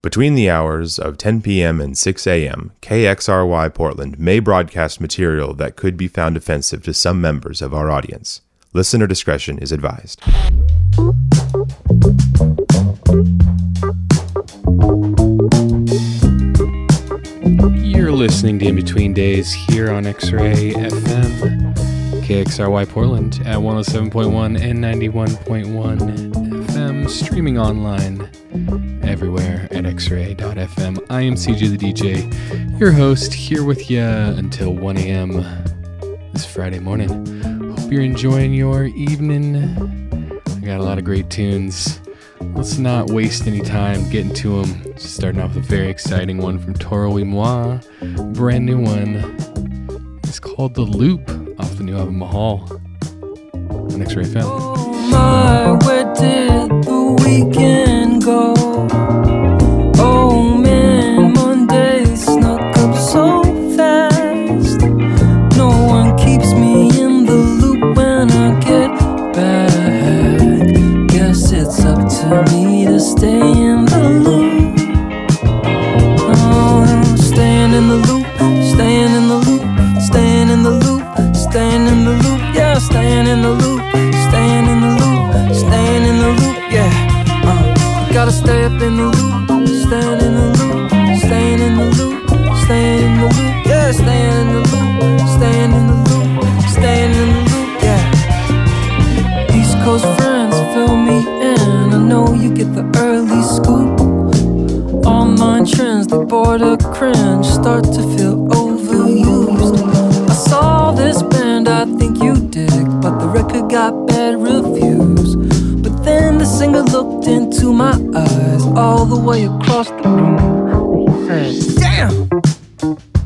Between the hours of 10 p.m. and 6 a.m., KXRY Portland may broadcast material that could be found offensive to some members of our audience. Listener discretion is advised. You're listening to In Between Days here on X Ray FM, KXRY Portland at 107.1 and 91.1 FM, streaming online everywhere at xray.fm. I am CJ the DJ, your host, here with you until 1 a.m. this Friday morning. Hope you're enjoying your evening. I got a lot of great tunes. Let's not waste any time getting to them. Starting off with a very exciting one from Toro y Moi, brand new one. It's called The Loop off the new album Mahal on X Ray FM. Oh my, where did the weekend go? Trends, the cringe, start to feel overused. I saw this band, I think you dig, but the record got bad reviews. But then the singer looked into my eyes, all the way across the room. and He said, Damn!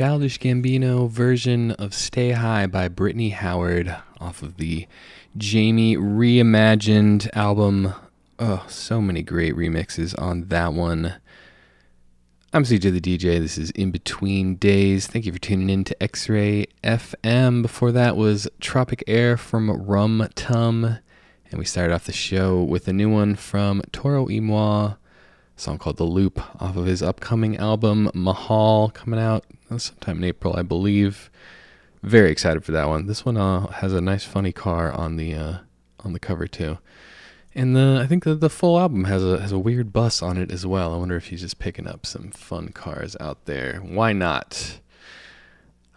Childish Gambino version of Stay High by Brittany Howard off of the Jaime Reimagined album. Oh, so many great remixes on that one. I'm CJ the DJ. This is In Between Days. Thank you for tuning in to X Ray FM. Before that was Tropic Air from RUMTUM. And we started off the show with a new one from Toro y Moi, a song called The Loop off of his upcoming album Mahal, coming out sometime in April, I believe. Very excited for that one. This one uh, has a nice, funny car on the uh, on the cover too. And the I think the, the full album has a has a weird bus on it as well. I wonder if he's just picking up some fun cars out there. Why not?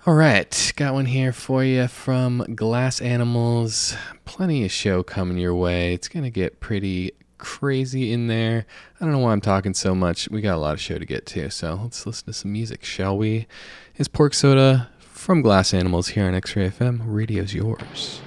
All right, got one here for you from Glass Animals. Plenty of show coming your way. It's gonna get pretty crazy in there. I don't know why I'm talking so much. We got a lot of show to get to, so let's listen to some music, shall we? It's Pork Soda from Glass Animals here on X Ray FM. Radio's yours.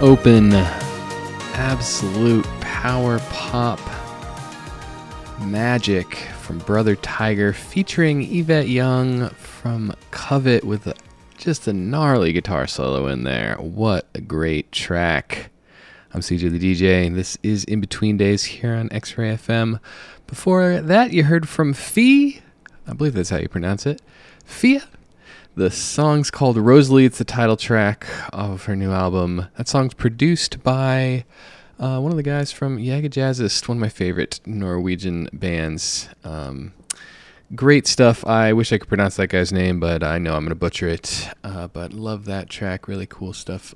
Open, absolute power pop magic from Brothertiger, featuring Yvette Young from Covet with just a gnarly guitar solo in there. What a great track! I'm CJ the DJ, and this is In Between Days here on X Ray FM. Before that, you heard from Fieh. I believe that's how you pronounce it. Fia. The song's called Rosalie. It's the title track of her new album. That song's produced by uh, one of the guys from Jaga Jazzist, one of my favorite Norwegian bands. Um, great stuff. I wish I could pronounce that guy's name, but I know I'm going to butcher it. Uh, but love that track. Really cool stuff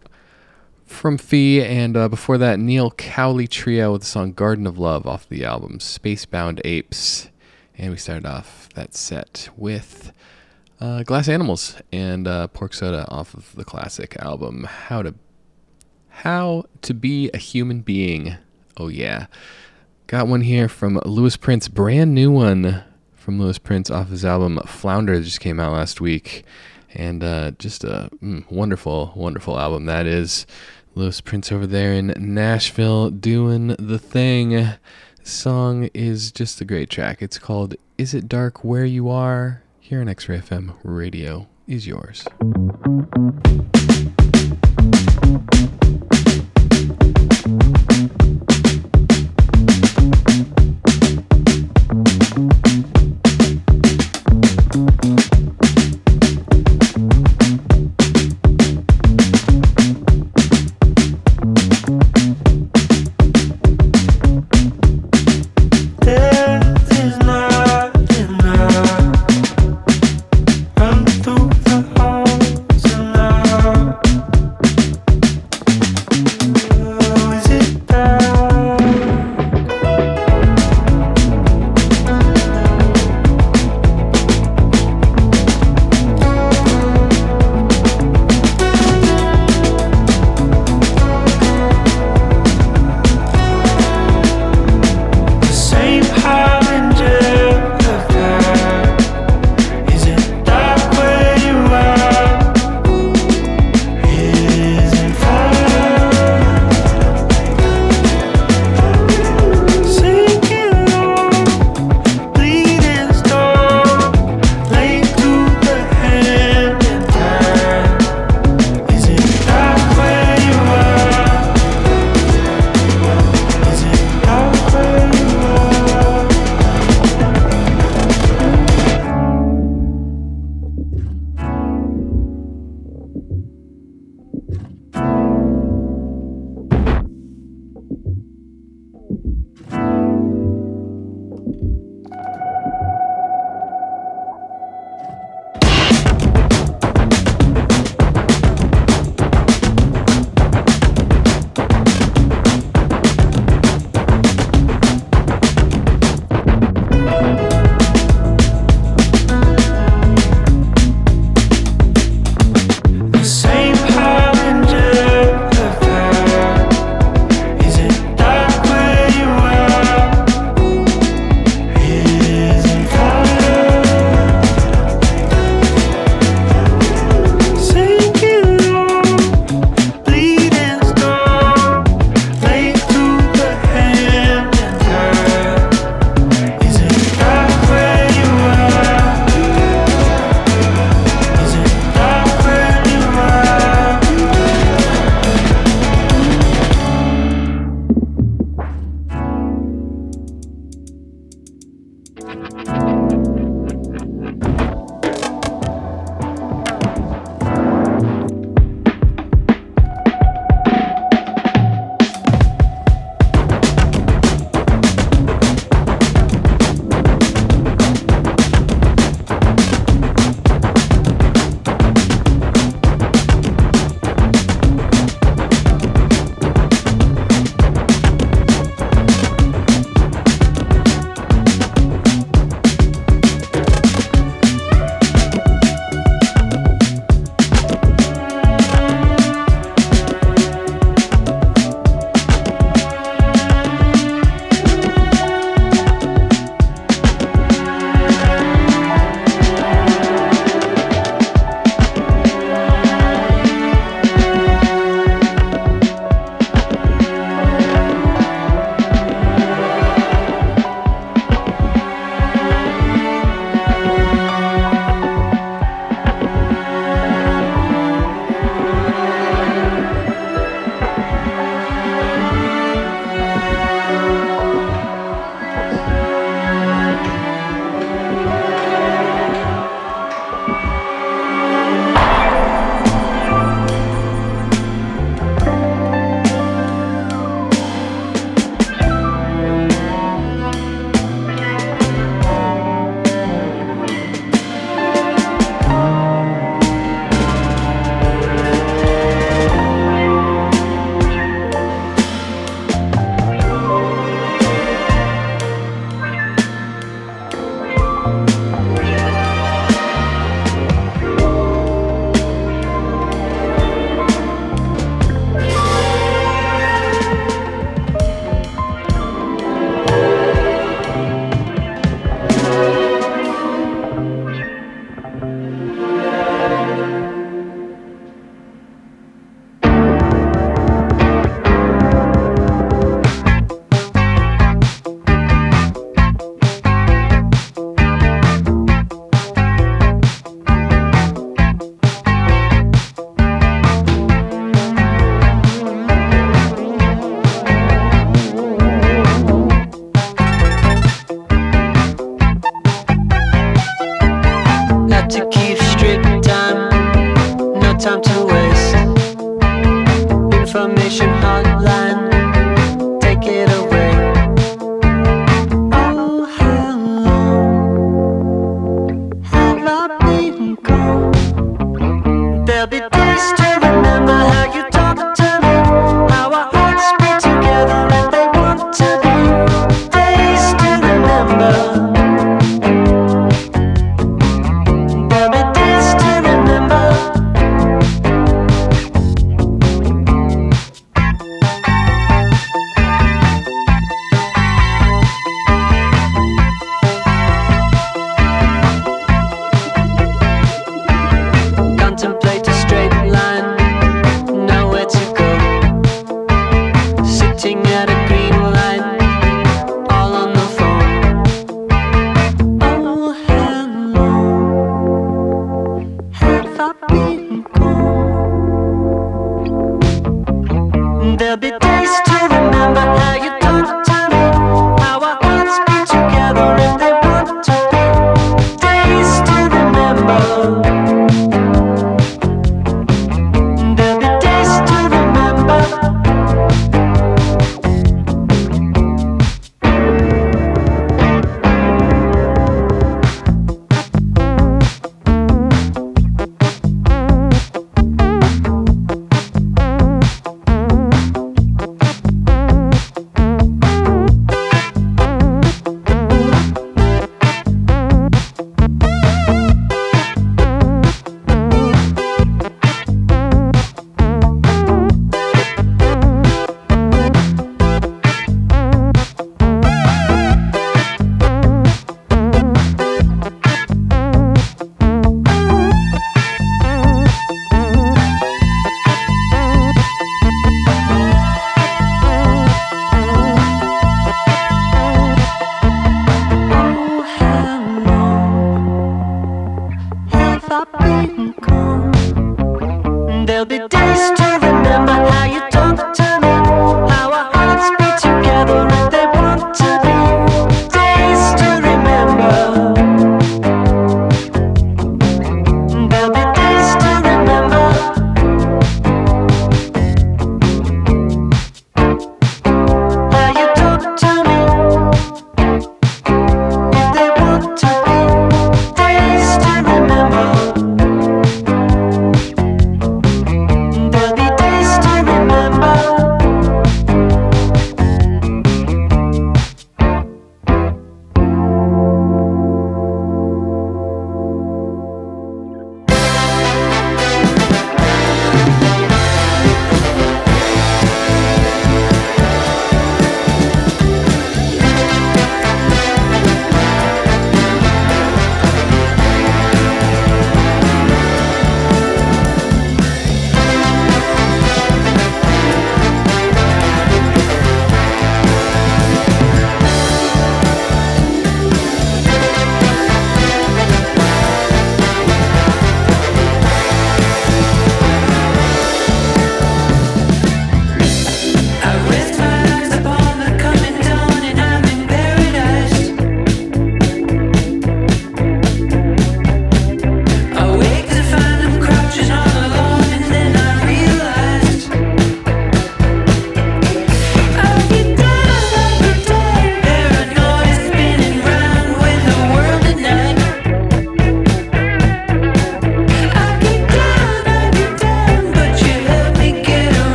from Fieh. And uh, before that, Neil Cowley Trio with the song Garden of Love off the album Spacebound Apes. And we started off that set with uh, Glass Animals and uh, Pork Soda off of the classic album How to How to Be a Human Being. Oh yeah, got one here from Louis Prince, brand new one from Louis Prince off his album Flounder that just came out last week, and uh, just a mm, wonderful, wonderful album that is. Louis Prince over there in Nashville doing the thing. Song is just a great track. It's called Is It Dark Where You Are? Here on X Ray FM Radio is yours.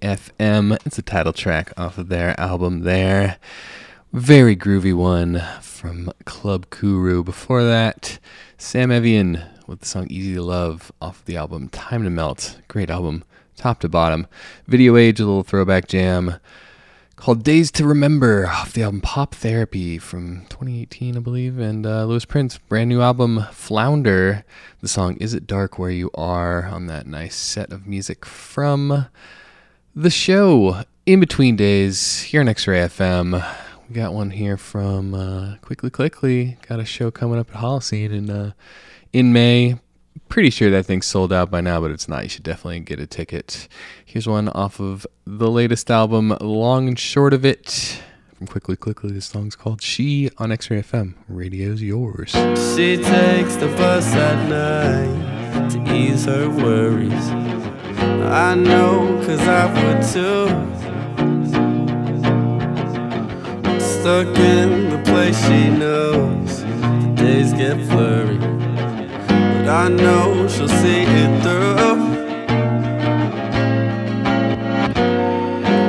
FM. It's a title track off of their album there. Very groovy one from Club Kuru. Before that, Sam Evian with the song Easy to Love off of the album Time to Melt. Great album, top to bottom. Video Age, a little throwback jam called Days to Remember off the album Pop Therapy from 2018, I believe. And uh, Louis Prince, brand new album Flounder. The song Is It Dark Where You Are on that nice set of music from the show In Between Days here on X Ray FM. We got one here from uh, Quickly Quickly. Got a show coming up at Holocene in, uh, in May. Pretty sure that thing's sold out by now, but it's not. You should definitely get a ticket. Here's one off of the latest album, Long and Short of It. From Quickly Quickly, this song's called She on X Ray FM. Radio's yours. She takes the bus at night to ease her worries. I know, cause I would too. Stuck in the place she knows, the days get blurry. But I know she'll see it through.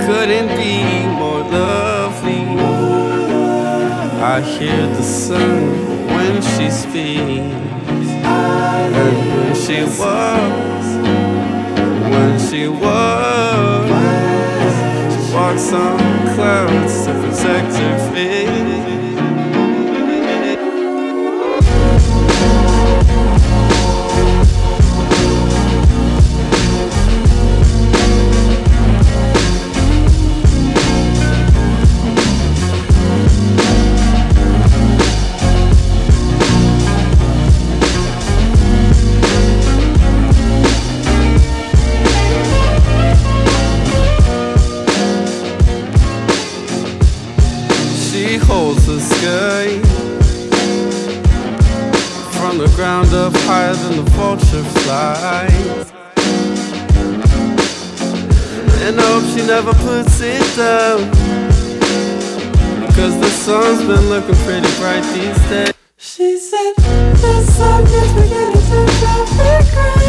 Couldn't be more lovely. I hear the sun when she speaks, and when she walks, when she walks, she walks on clouds to protect her feet. Never puts it down. Cause the sun's been looking pretty bright these days. She said, The sun is beginning to drive me crazy.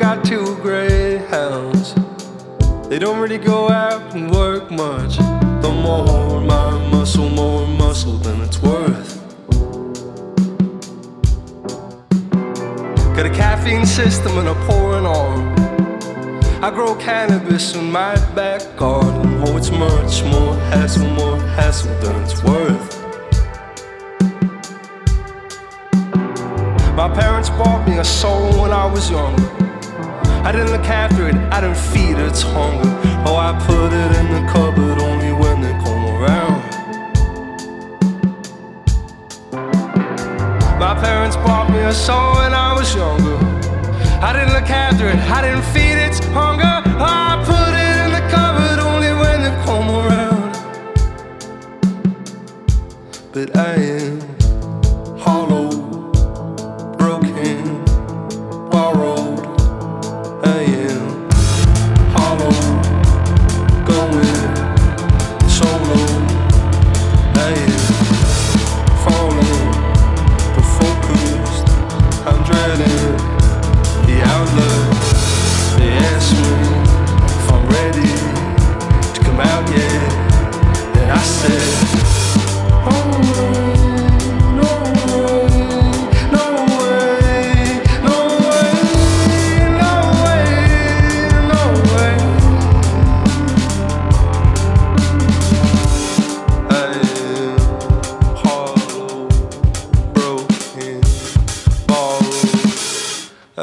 Got two greyhounds. They don't really go out and work much. The more my muscle, more muscle than it's worth. Got a caffeine system and a pouring arm. I grow cannabis in my back garden. Oh, it's much more hassle, more hassle than it's worth. My parents bought me a soul when I was younger. I didn't look after it, I didn't feed its hunger. Oh, I put it in the cupboard only when they come around. My parents bought me a soul when I was younger. I didn't look after it, I didn't feed its hunger. Oh, I put it in the cupboard only when they come around. But I am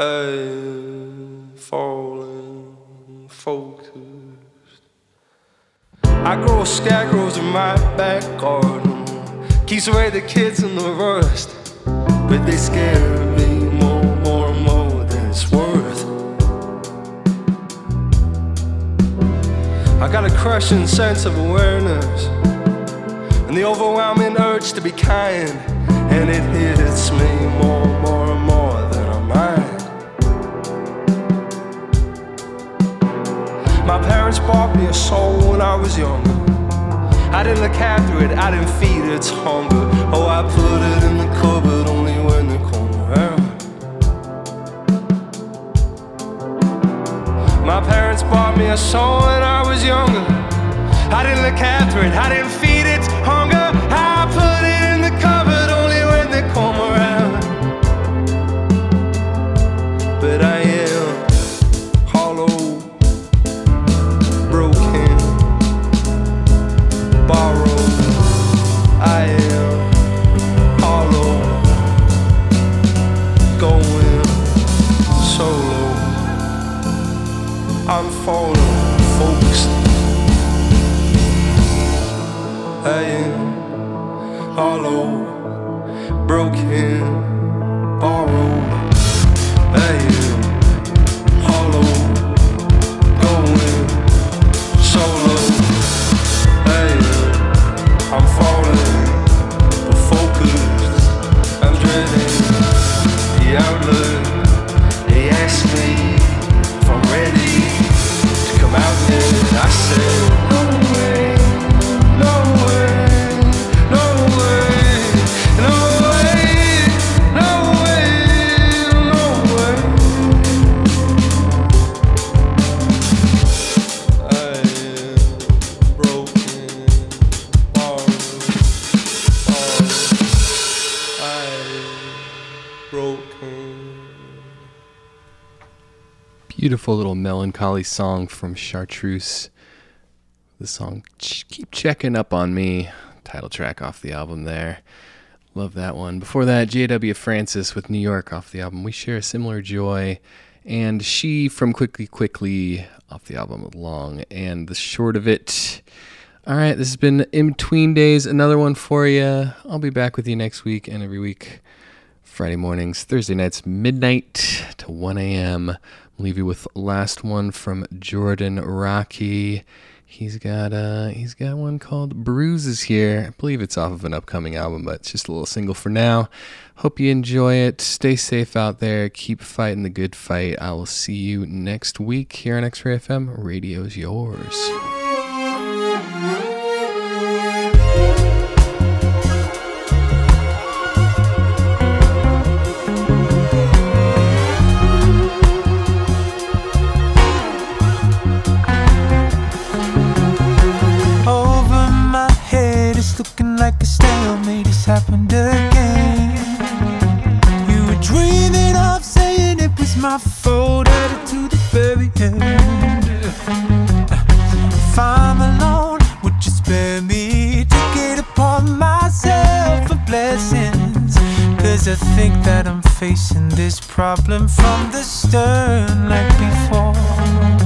I focused. I grow scarecrows in my back garden. Keeps away the kids and the rust. But they scare me more, more, more than it's worth. I got a crushing sense of awareness and the overwhelming urge to be kind. And it hits me more, more parents bought me a soul when I was younger. I didn't look after it, I didn't feed its hunger. Oh, I put it in the cupboard only when come around. My parents bought me a soul when I was younger. I didn't look after it, I didn't beautiful little melancholy song from Chartreuse. The song Keep Checking Up on Me, title track off the album there. Love that one. Before that, J.W. Francis with New York off the album. We share a similar joy. And she from Quickly Quickly off the album Long. And the short of it. All right, this has been In Between Days, another one for you. I'll be back with you next week and every week. Friday mornings, Thursday nights, midnight to 1 a.m. Leave you with last one from Jordan Rakei. He's got uh he's got one called Bruises here. I believe it's off of an upcoming album, but it's just a little single for now. Hope you enjoy it. Stay safe out there. Keep fighting the good fight. I will see you next week here on X-Ray FM. Radio's yours. Looking like a stalemate. It's happened again. You were dreaming of saying it was my fault, added to the very end. If I'm alone, would you spare me to get upon myself for blessings? Cause I think that I'm facing this problem from the stern like before.